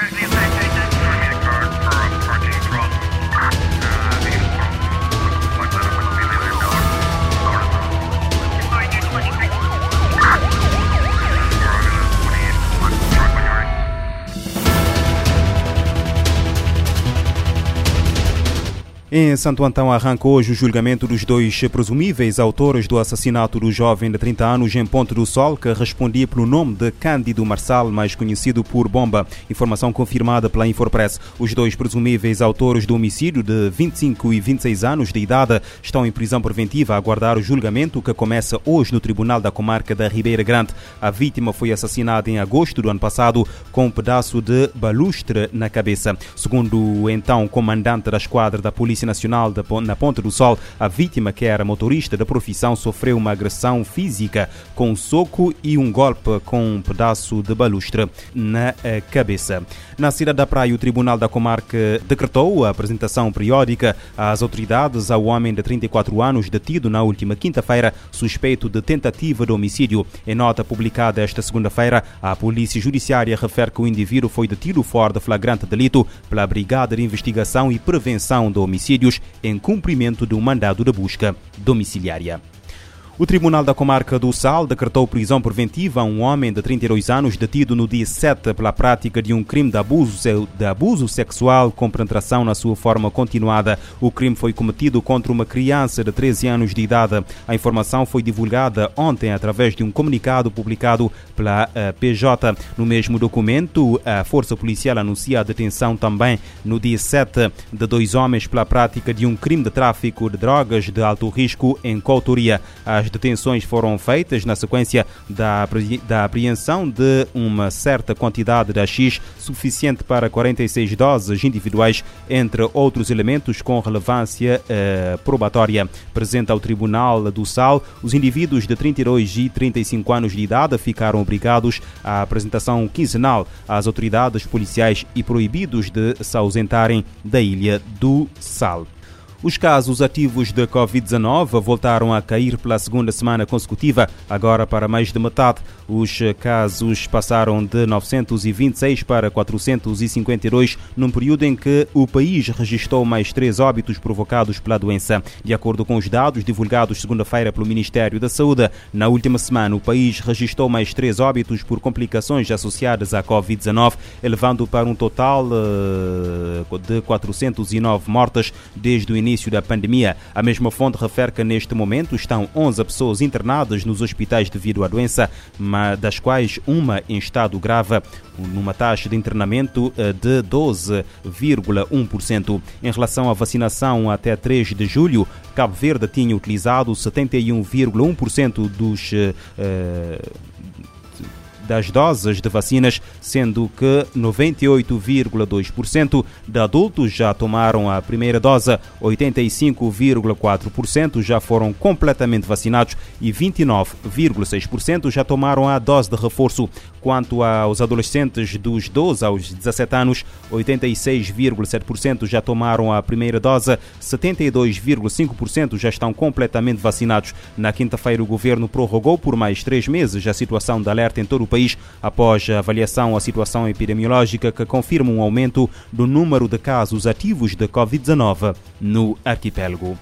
Right Em Santo Antão arranca hoje o julgamento dos dois presumíveis autores do assassinato do jovem de 30 anos em Ponte do Sol, que respondia pelo nome de Cândido Marçal, mais conhecido por Bomba. Informação confirmada pela Infopress. Os dois presumíveis autores do homicídio, de 25 e 26 anos de idade, estão em prisão preventiva a aguardar o julgamento que começa hoje no Tribunal da Comarca da Ribeira Grande. A vítima foi assassinada em agosto do ano passado com um pedaço de balustre na cabeça. Segundo o então comandante da esquadra da Polícia Polícia Nacional na Ponta do Sol, a vítima, que era motorista da profissão, sofreu uma agressão física com um soco e um golpe com um pedaço de balustre na eh, cabeça. Na cidade da Praia, o Tribunal da Comarca decretou a apresentação periódica às autoridades ao homem de 34 anos detido na última quinta-feira, suspeito de tentativa de homicídio. Em nota publicada esta segunda-feira, a Polícia Judiciária refere que o indivíduo foi detido fora de flagrante delito pela Brigada de Investigação e Prevenção do Homicídio homicídios em cumprimento de um mandado de busca domiciliária. O Tribunal da Comarca do Sal decretou prisão preventiva a um homem de 32 anos detido no dia 7 pela prática de um crime de abuso, de abuso sexual com penetração na sua forma continuada. O crime foi cometido contra uma criança de 13 anos de idade. A informação foi divulgada ontem através de um comunicado publicado pela eh, PJ. No mesmo documento, a Força Policial anuncia a detenção também no dia 7 de dois homens pela prática de um crime de tráfico de drogas de alto risco em coautoria. As as detenções foram feitas na sequência da, apreensão de uma certa quantidade de AX suficiente para 46 doses individuais, entre outros elementos com relevância eh, probatória. Presente ao Tribunal do Sal, os indivíduos de 32 e 35 anos de idade ficaram obrigados à apresentação quinzenal às autoridades policiais e proibidos de se ausentarem da Ilha do Sal. Os casos ativos de Covid-19 voltaram a cair pela segunda semana consecutiva, agora para mais de metade. Os casos passaram de 926 para 452 num período em que o país registrou mais três óbitos provocados pela doença. De acordo com os dados divulgados segunda-feira pelo Ministério da Saúde, na última semana o país registrou mais três óbitos por complicações associadas à Covid-19, elevando para um total eh, de 409 mortes desde o início início da pandemia. A mesma fonte refere que neste momento estão 11 pessoas internadas nos hospitais devido à doença, das quais uma em estado grave, numa taxa de internamento eh, de 12,1%. Em relação à vacinação até 3 de julho, Cabo Verde tinha utilizado 71,1% dos uh, das doses de vacinas, sendo que 98,2% de adultos já tomaram a primeira dose, 85,4% já foram completamente vacinados e 29,6% já tomaram a dose de reforço. Quanto aos adolescentes dos 12 aos 17 anos, 86,7% já tomaram a primeira dose, 72,5% já estão completamente vacinados. Na quinta-feira, o governo prorrogou por mais três meses a situação de alerta em todo o país, após a avaliação a situação epidemiológica que confirma um aumento do número de casos ativos de Covid-19 no arquipélago.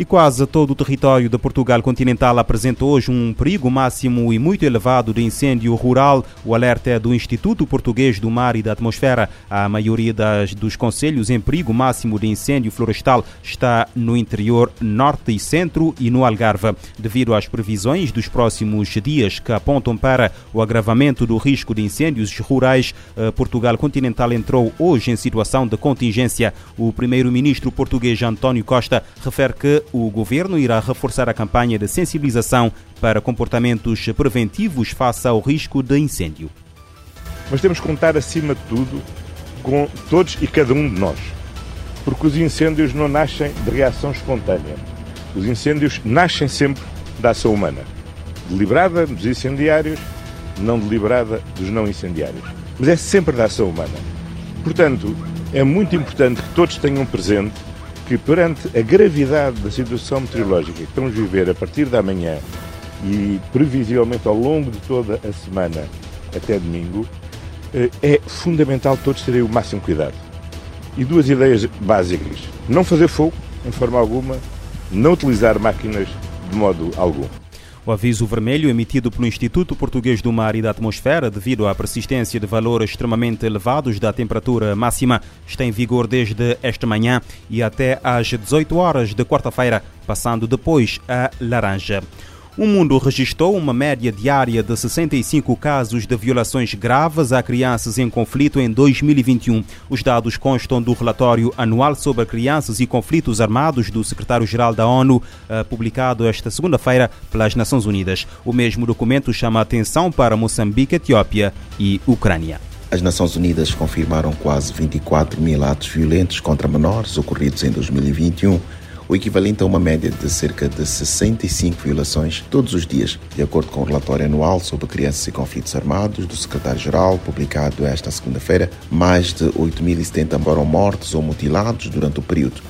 E quase todo o território de Portugal continental apresenta hoje um perigo máximo e muito elevado de incêndio rural. O alerta é do Instituto Português do Mar e da Atmosfera. A maioria das, dos conselhos em perigo máximo de incêndio florestal está no interior norte e centro e no Algarve. Devido às previsões dos próximos dias que apontam para o agravamento do risco de incêndios rurais, eh, Portugal continental entrou hoje em situação de contingência. O primeiro-ministro português António Costa refere que o governo irá reforçar a campanha de sensibilização para comportamentos preventivos face ao risco de incêndio. Mas temos que contar, acima de tudo, com todos e cada um de nós. Porque os incêndios não nascem de reação espontânea. Os incêndios nascem sempre da ação humana. Deliberada dos incendiários, não deliberada dos não incendiários. Mas é sempre da ação humana. Portanto, é muito importante que todos tenham presente que perante a gravidade da situação meteorológica que estamos a viver a partir da manhã e previsivelmente ao longo de toda a semana até domingo, eh, é fundamental todos terem o máximo cuidado. E duas ideias básicas. Não fazer fogo, em forma alguma, não utilizar máquinas de modo algum. O aviso vermelho emitido pelo Instituto Português do Mar e da Atmosfera devido à persistência de valores extremamente elevados da temperatura máxima está em vigor desde esta manhã e até às 18 horas de quarta-feira, passando depois a laranja. O mundo registrou uma média diária de 65 casos de violações graves a crianças em conflito em 2021. Os dados constam do relatório anual sobre crianças e conflitos armados do secretário-geral da ONU, eh, publicado esta segunda-feira pelas Nações Unidas. O mesmo documento chama a atenção para Moçambique, Etiópia e Ucrânia. As Nações Unidas confirmaram quase 24 mil atos violentos contra menores ocorridos em 2021 o equivalente a uma média de cerca de 65 violações todos os dias, de acordo com o relatório anual sobre crianças e conflitos armados do secretário-geral, publicado esta segunda-feira. Mais de 8.070 foram mortos ou mutilados durante o período.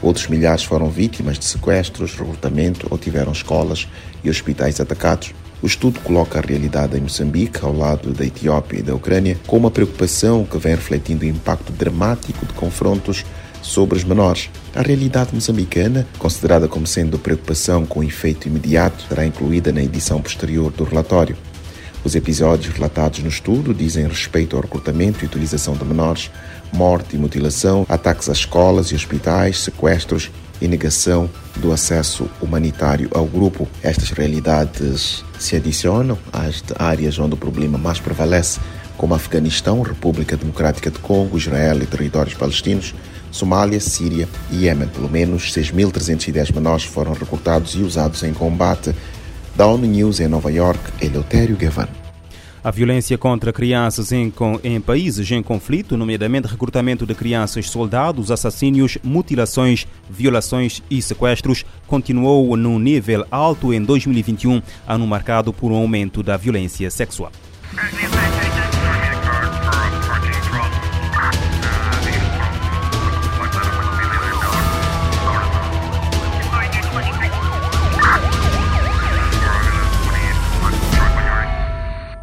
Outros milhares foram vítimas de sequestros, recrutamento ou tiveram escolas e hospitais atacados. O estudo coloca a realidade em Moçambique, ao lado da Etiópia e da Ucrânia, com uma preocupação que vem refletindo o impacto dramático de confrontos sobre os menores. A realidade moçambicana, considerada como sendo preocupação com efeito imediato, será incluída na edição posterior do relatório. Os episódios relatados no estudo dizem respeito ao recrutamento e utilização de menores, morte e mutilação, ataques às escolas e hospitais, sequestros e negação do acesso humanitário ao grupo. Estas realidades se adicionam às áreas onde o problema mais prevalece, como Afeganistão, República Democrática de Congo, Israel e territórios palestinos, Somália, Síria e Iêmen. Pelo menos 6.310 menores foram recrutados e usados em combate. Da ONU News em Nova York, Eleutério Gavan. A violência contra crianças em, em, países em conflito, nomeadamente recrutamento de crianças soldados, assassínios, mutilações, violações e sequestros, continuou num nível alto em 2021, ano marcado por um aumento da violência sexual.